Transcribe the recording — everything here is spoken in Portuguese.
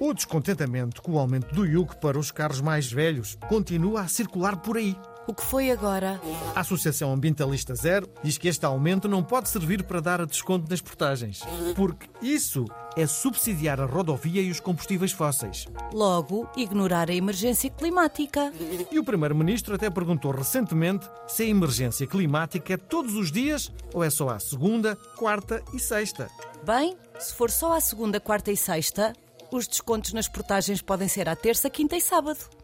O descontentamento com o aumento do IUC para os carros mais velhos continua a circular por aí. O que foi agora? A Associação Ambientalista Zero diz que este aumento não pode servir para dar a desconto nas portagens, porque isso é subsidiar a rodovia e os combustíveis fósseis. Logo, ignorar a emergência climática. E o Primeiro-Ministro até perguntou recentemente se a emergência climática é todos os dias ou é só à segunda, quarta e sexta. Bem, se for só à segunda, quarta e sexta, os descontos nas portagens podem ser à terça, quinta e sábado.